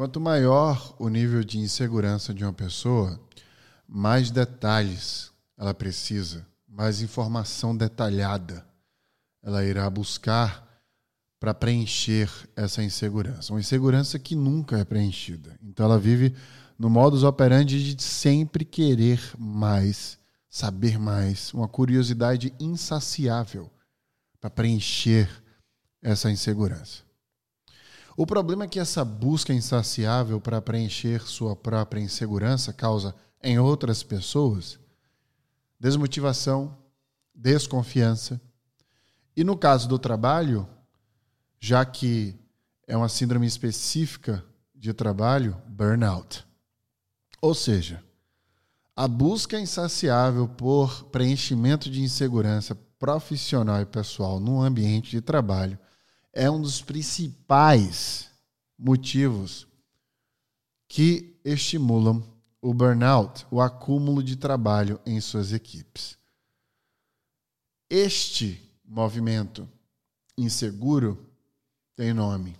Quanto maior o nível de insegurança de uma pessoa, mais detalhes ela precisa, mais informação detalhada ela irá buscar para preencher essa insegurança. Uma insegurança que nunca é preenchida. Então ela vive no modus operandi de sempre querer mais, saber mais, uma curiosidade insaciável para preencher essa insegurança. O problema é que essa busca insaciável para preencher sua própria insegurança causa em outras pessoas desmotivação, desconfiança. E no caso do trabalho, já que é uma síndrome específica de trabalho, burnout. Ou seja, a busca insaciável por preenchimento de insegurança profissional e pessoal no ambiente de trabalho é um dos principais motivos que estimulam o burnout, o acúmulo de trabalho em suas equipes. Este movimento inseguro tem nome.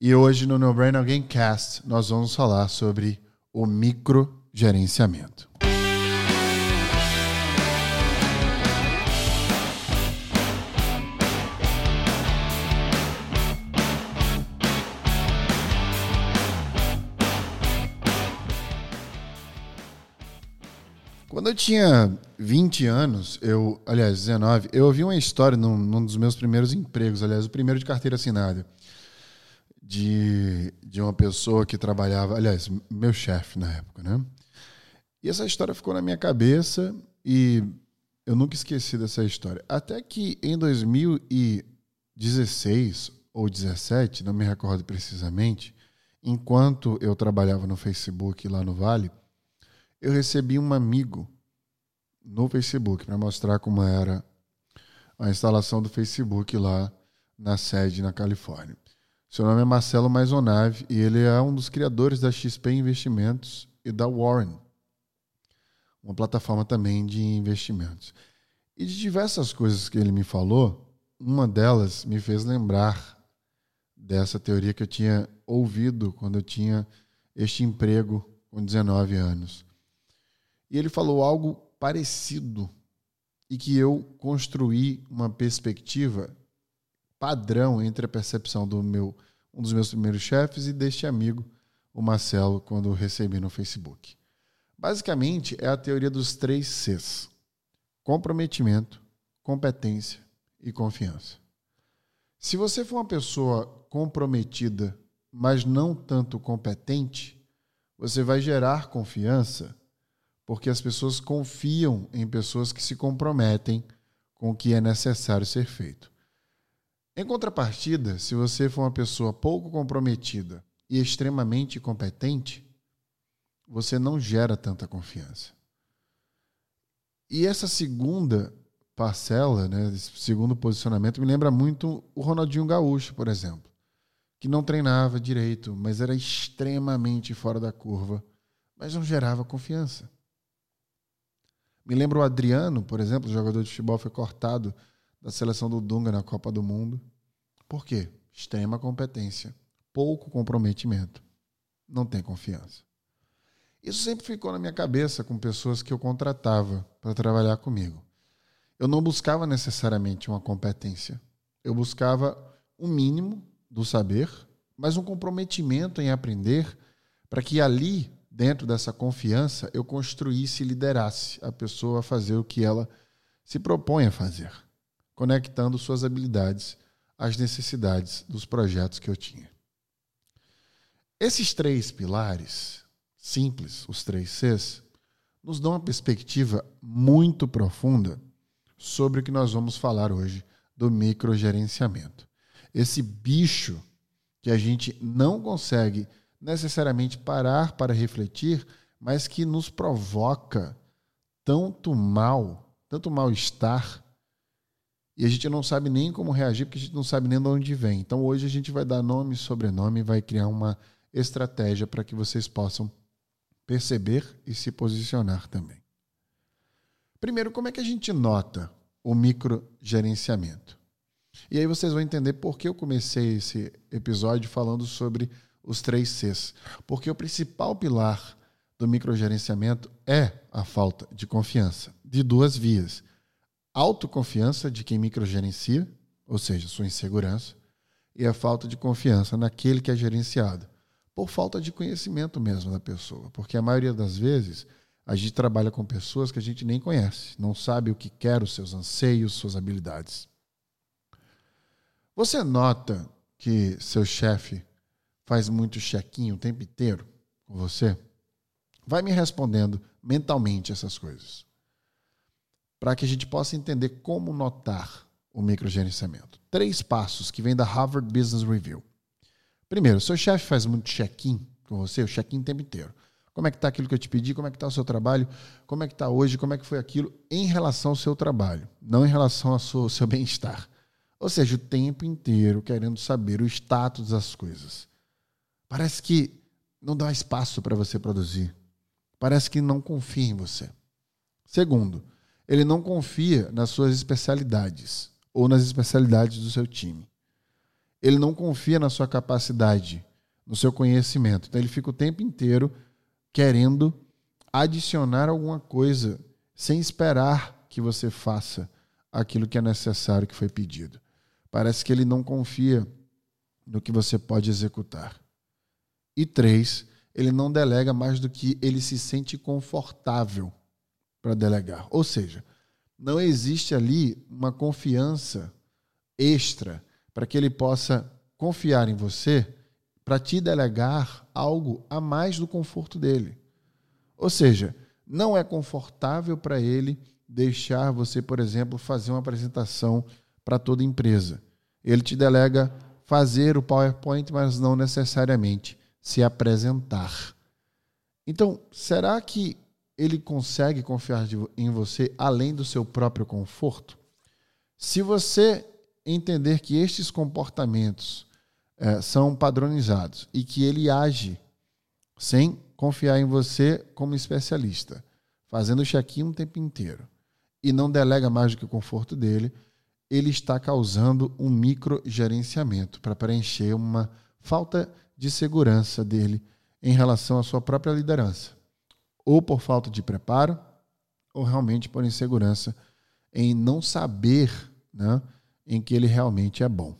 E hoje no No Brain Again Cast nós vamos falar sobre o microgerenciamento. Quando eu tinha 20 anos, eu, aliás, 19, eu ouvi uma história num, num, dos meus primeiros empregos, aliás, o primeiro de carteira assinada, de, de uma pessoa que trabalhava, aliás, meu chefe na época, né? E essa história ficou na minha cabeça e eu nunca esqueci dessa história. Até que em 2016 ou 17, não me recordo precisamente, enquanto eu trabalhava no Facebook lá no Vale, eu recebi um amigo no Facebook para mostrar como era a instalação do Facebook lá na sede na Califórnia. Seu nome é Marcelo Maisonave e ele é um dos criadores da XP Investimentos e da Warren, uma plataforma também de investimentos. E de diversas coisas que ele me falou, uma delas me fez lembrar dessa teoria que eu tinha ouvido quando eu tinha este emprego com 19 anos. E ele falou algo parecido e que eu construí uma perspectiva padrão entre a percepção do meu um dos meus primeiros chefes e deste amigo, o Marcelo, quando eu recebi no Facebook. Basicamente, é a teoria dos três Cs: comprometimento, competência e confiança. Se você for uma pessoa comprometida, mas não tanto competente, você vai gerar confiança porque as pessoas confiam em pessoas que se comprometem com o que é necessário ser feito. Em contrapartida, se você for uma pessoa pouco comprometida e extremamente competente, você não gera tanta confiança. E essa segunda parcela, né, esse segundo posicionamento, me lembra muito o Ronaldinho Gaúcho, por exemplo, que não treinava direito, mas era extremamente fora da curva, mas não gerava confiança. Me lembro o Adriano, por exemplo, jogador de futebol, foi cortado da seleção do Dunga na Copa do Mundo. Por quê? Extrema competência, pouco comprometimento, não tem confiança. Isso sempre ficou na minha cabeça com pessoas que eu contratava para trabalhar comigo. Eu não buscava necessariamente uma competência. Eu buscava um mínimo do saber, mas um comprometimento em aprender para que ali dentro dessa confiança, eu construísse e liderasse a pessoa a fazer o que ela se propõe a fazer, conectando suas habilidades às necessidades dos projetos que eu tinha. Esses três pilares, simples, os três Cs, nos dão uma perspectiva muito profunda sobre o que nós vamos falar hoje do microgerenciamento. Esse bicho que a gente não consegue necessariamente parar para refletir, mas que nos provoca tanto mal, tanto mal-estar, e a gente não sabe nem como reagir, porque a gente não sabe nem de onde vem. Então hoje a gente vai dar nome e sobrenome e vai criar uma estratégia para que vocês possam perceber e se posicionar também. Primeiro, como é que a gente nota o microgerenciamento? E aí vocês vão entender por que eu comecei esse episódio falando sobre os três Cs. Porque o principal pilar do microgerenciamento é a falta de confiança, de duas vias. Autoconfiança de quem microgerencia, ou seja, sua insegurança, e a falta de confiança naquele que é gerenciado, por falta de conhecimento mesmo da pessoa. Porque a maioria das vezes a gente trabalha com pessoas que a gente nem conhece, não sabe o que quer, os seus anseios, suas habilidades. Você nota que seu chefe faz muito chequinho o tempo inteiro com você? Vai me respondendo mentalmente essas coisas. Para que a gente possa entender como notar o microgerenciamento. Três passos que vêm da Harvard Business Review. Primeiro, seu chefe faz muito check-in com você, o check-in o tempo inteiro. Como é que está aquilo que eu te pedi? Como é que está o seu trabalho? Como é que está hoje? Como é que foi aquilo em relação ao seu trabalho, não em relação ao seu, seu bem-estar. Ou seja, o tempo inteiro querendo saber o status das coisas. Parece que não dá espaço para você produzir. Parece que não confia em você. Segundo, ele não confia nas suas especialidades ou nas especialidades do seu time. Ele não confia na sua capacidade, no seu conhecimento. Então ele fica o tempo inteiro querendo adicionar alguma coisa sem esperar que você faça aquilo que é necessário que foi pedido. Parece que ele não confia no que você pode executar. E três, ele não delega mais do que ele se sente confortável para delegar. Ou seja, não existe ali uma confiança extra para que ele possa confiar em você para te delegar algo a mais do conforto dele. Ou seja, não é confortável para ele deixar você, por exemplo, fazer uma apresentação para toda empresa. Ele te delega fazer o PowerPoint, mas não necessariamente se apresentar. Então, será que ele consegue confiar em você além do seu próprio conforto? Se você entender que estes comportamentos é, são padronizados e que ele age sem confiar em você como especialista, fazendo check-in o tempo inteiro e não delega mais do que o conforto dele, ele está causando um microgerenciamento para preencher uma falta de segurança dele em relação à sua própria liderança, ou por falta de preparo, ou realmente por insegurança em não saber né, em que ele realmente é bom.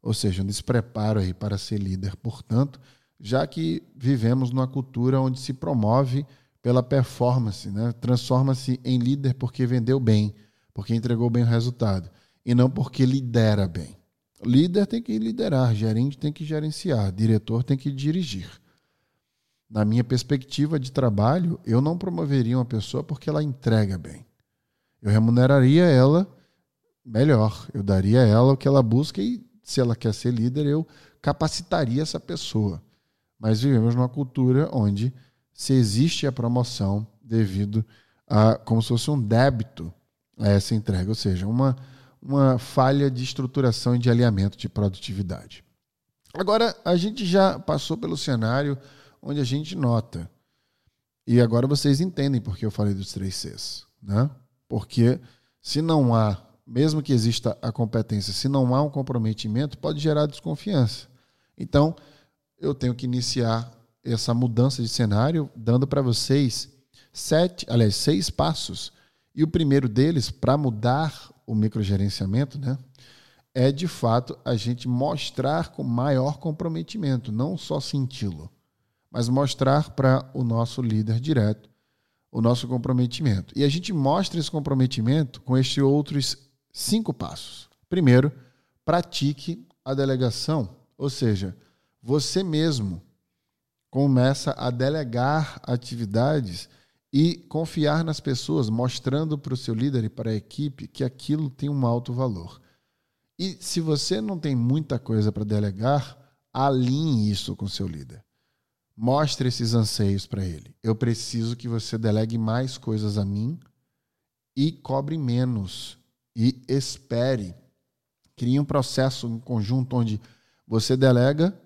Ou seja, um despreparo aí para ser líder, portanto, já que vivemos numa cultura onde se promove pela performance, né? transforma-se em líder porque vendeu bem, porque entregou bem o resultado, e não porque lidera bem. Líder tem que liderar, gerente tem que gerenciar, diretor tem que dirigir. Na minha perspectiva de trabalho, eu não promoveria uma pessoa porque ela entrega bem. Eu remuneraria ela melhor, eu daria a ela o que ela busca e se ela quer ser líder, eu capacitaria essa pessoa. Mas vivemos numa cultura onde se existe a promoção devido a como se fosse um débito a essa entrega, ou seja, uma, uma falha de estruturação e de alinhamento de produtividade. Agora, a gente já passou pelo cenário onde a gente nota. E agora vocês entendem por que eu falei dos três Cs. Né? Porque se não há mesmo que exista a competência, se não há um comprometimento, pode gerar desconfiança. Então, eu tenho que iniciar essa mudança de cenário dando para vocês sete, aliás, seis passos. E o primeiro deles, para mudar o microgerenciamento, né, é de fato a gente mostrar com maior comprometimento, não só senti-lo, mas mostrar para o nosso líder direto o nosso comprometimento. E a gente mostra esse comprometimento com estes outros cinco passos. Primeiro, pratique a delegação, ou seja, você mesmo começa a delegar atividades e confiar nas pessoas, mostrando para o seu líder e para a equipe que aquilo tem um alto valor. E se você não tem muita coisa para delegar, alinhe isso com o seu líder. Mostre esses anseios para ele. Eu preciso que você delegue mais coisas a mim e cobre menos e espere. Crie um processo em conjunto onde você delega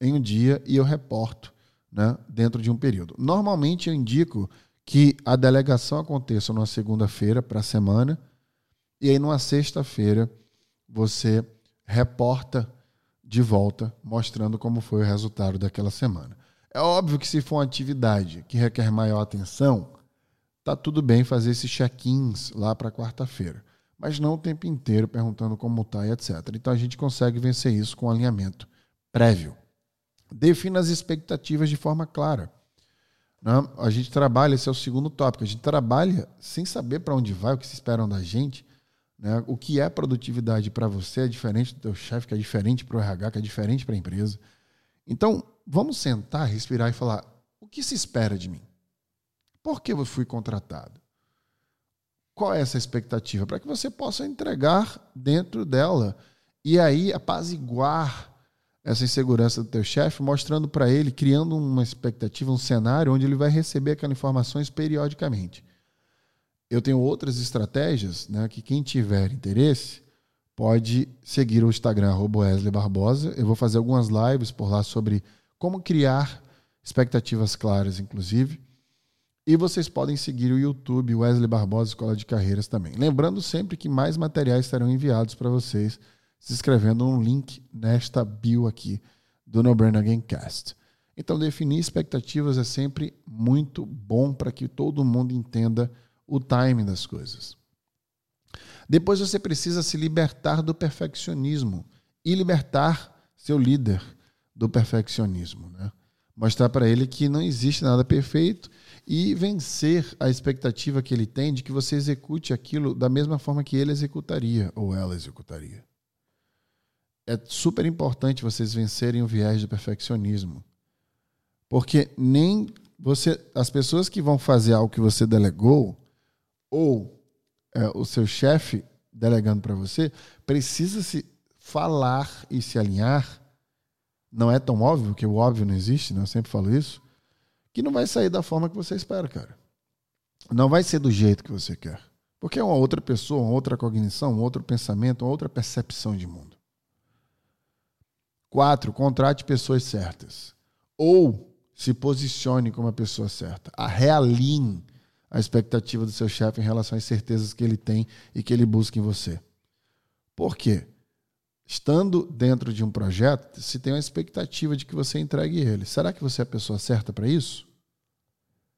em um dia e eu reporto né, dentro de um período. Normalmente eu indico que a delegação aconteça numa segunda-feira para a semana e aí numa sexta-feira você reporta de volta, mostrando como foi o resultado daquela semana. É óbvio que se for uma atividade que requer maior atenção, tá tudo bem fazer esses check-ins lá para quarta-feira, mas não o tempo inteiro perguntando como tá e etc. Então a gente consegue vencer isso com alinhamento prévio. Defina as expectativas de forma clara. Né? a gente trabalha, esse é o segundo tópico, a gente trabalha sem saber para onde vai, o que se esperam da gente. Né? O que é produtividade para você é diferente do teu chefe, que é diferente para o RH, que é diferente para a empresa. Então, vamos sentar, respirar e falar: o que se espera de mim? Por que eu fui contratado? Qual é essa expectativa? Para que você possa entregar dentro dela e aí apaziguar essa insegurança do teu chefe, mostrando para ele, criando uma expectativa, um cenário onde ele vai receber aquelas informações periodicamente. Eu tenho outras estratégias, né, que quem tiver interesse pode seguir o Instagram Wesley Barbosa. Eu vou fazer algumas lives por lá sobre como criar expectativas claras, inclusive. E vocês podem seguir o YouTube Wesley Barbosa Escola de Carreiras também. Lembrando sempre que mais materiais serão enviados para vocês se inscrevendo no link nesta bio aqui do No Brain Again Cast. Então, definir expectativas é sempre muito bom para que todo mundo entenda o timing das coisas. Depois você precisa se libertar do perfeccionismo e libertar seu líder do perfeccionismo. Né? Mostrar para ele que não existe nada perfeito e vencer a expectativa que ele tem de que você execute aquilo da mesma forma que ele executaria ou ela executaria é super importante vocês vencerem o viés do perfeccionismo. Porque nem você, as pessoas que vão fazer algo que você delegou, ou é, o seu chefe delegando para você, precisa se falar e se alinhar. Não é tão óbvio, que o óbvio não existe, né? eu sempre falo isso, que não vai sair da forma que você espera, cara. Não vai ser do jeito que você quer. Porque é uma outra pessoa, uma outra cognição, um outro pensamento, uma outra percepção de mundo. Quatro, contrate pessoas certas. Ou se posicione como a pessoa certa. A realinhe a expectativa do seu chefe em relação às certezas que ele tem e que ele busca em você. Por quê? Estando dentro de um projeto, se tem uma expectativa de que você entregue ele. Será que você é a pessoa certa para isso?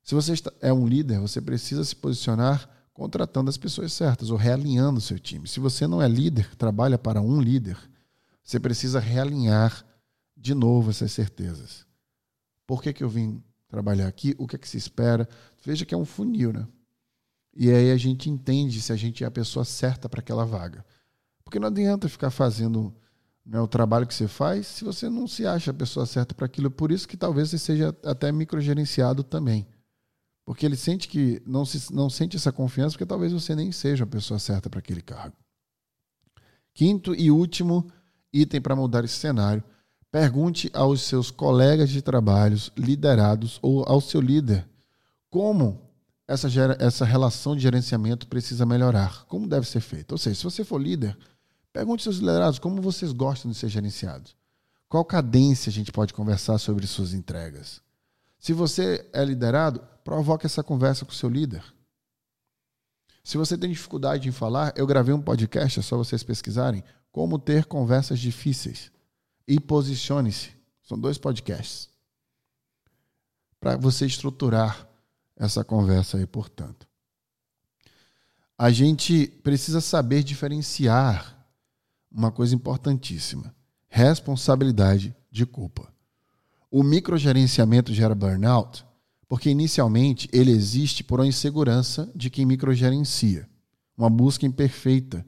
Se você é um líder, você precisa se posicionar contratando as pessoas certas ou realinhando o seu time. Se você não é líder, trabalha para um líder, você precisa realinhar de novo essas certezas. Por que, que eu vim trabalhar aqui? O que, é que se espera? Veja que é um funil, né? E aí a gente entende se a gente é a pessoa certa para aquela vaga. Porque não adianta ficar fazendo né, o trabalho que você faz se você não se acha a pessoa certa para aquilo. Por isso que talvez você seja até microgerenciado também. Porque ele sente que não, se, não sente essa confiança porque talvez você nem seja a pessoa certa para aquele cargo. Quinto e último, item para mudar esse cenário. Pergunte aos seus colegas de trabalhos liderados ou ao seu líder como essa, essa relação de gerenciamento precisa melhorar, como deve ser feita. Ou seja, se você for líder, pergunte aos seus liderados como vocês gostam de ser gerenciados. Qual cadência a gente pode conversar sobre suas entregas? Se você é liderado, provoque essa conversa com o seu líder. Se você tem dificuldade em falar, eu gravei um podcast, é só vocês pesquisarem, como ter conversas difíceis. E posicione-se. São dois podcasts. Para você estruturar essa conversa aí, portanto. A gente precisa saber diferenciar uma coisa importantíssima: responsabilidade de culpa. O microgerenciamento gera burnout porque inicialmente ele existe por uma insegurança de quem microgerencia, uma busca imperfeita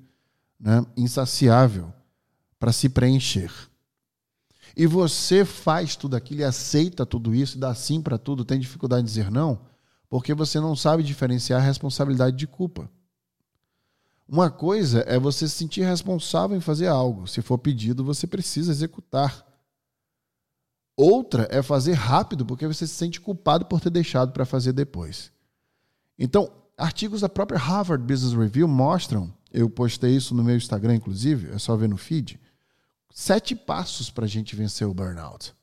né, insaciável para se preencher. E você faz tudo aquilo e aceita tudo isso, dá sim para tudo, tem dificuldade de dizer não, porque você não sabe diferenciar responsabilidade de culpa. Uma coisa é você se sentir responsável em fazer algo. Se for pedido, você precisa executar. Outra é fazer rápido, porque você se sente culpado por ter deixado para fazer depois. Então, artigos da própria Harvard Business Review mostram eu postei isso no meu Instagram, inclusive, é só ver no feed. Sete passos para a gente vencer o burnout.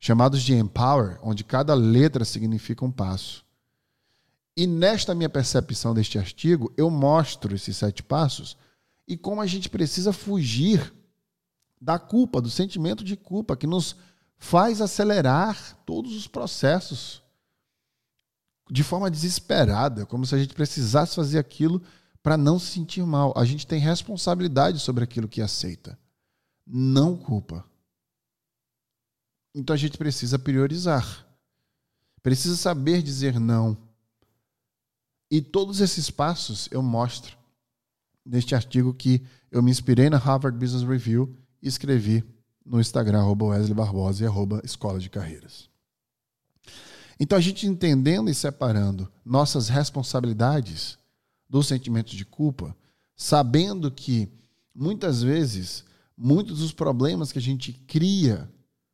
Chamados de Empower, onde cada letra significa um passo. E nesta minha percepção deste artigo, eu mostro esses sete passos e como a gente precisa fugir da culpa, do sentimento de culpa que nos faz acelerar todos os processos de forma desesperada, como se a gente precisasse fazer aquilo para não se sentir mal. A gente tem responsabilidade sobre aquilo que aceita, não culpa. Então a gente precisa priorizar. Precisa saber dizer não. E todos esses passos eu mostro neste artigo que eu me inspirei na Harvard Business Review e escrevi no Instagram, arroba Wesley Barbosa e arroba Escola de Carreiras. Então, a gente entendendo e separando nossas responsabilidades dos sentimentos de culpa, sabendo que muitas vezes muitos dos problemas que a gente cria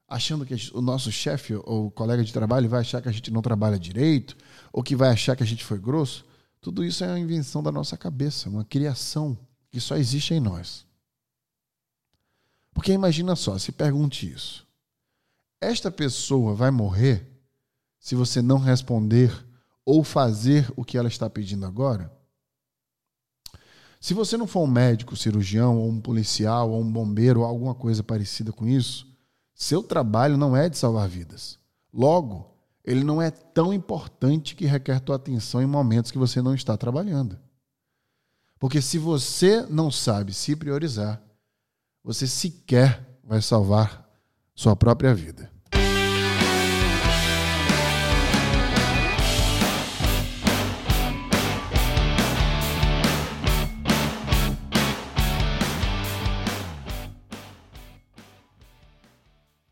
achando que o nosso chefe ou colega de trabalho vai achar que a gente não trabalha direito ou que vai achar que a gente foi grosso, tudo isso é uma invenção da nossa cabeça, uma criação que só existe em nós. Porque imagina só, se pergunte isso. Esta pessoa vai morrer se você não responder ou fazer o que ela está pedindo agora? Se você não for um médico, cirurgião, ou um policial, ou um bombeiro, ou alguma coisa parecida com isso, seu trabalho não é de salvar vidas. Logo, ele não é tão importante que requer tua atenção em momentos que você não está trabalhando. Porque se você não sabe se priorizar, você sequer vai salvar sua própria vida.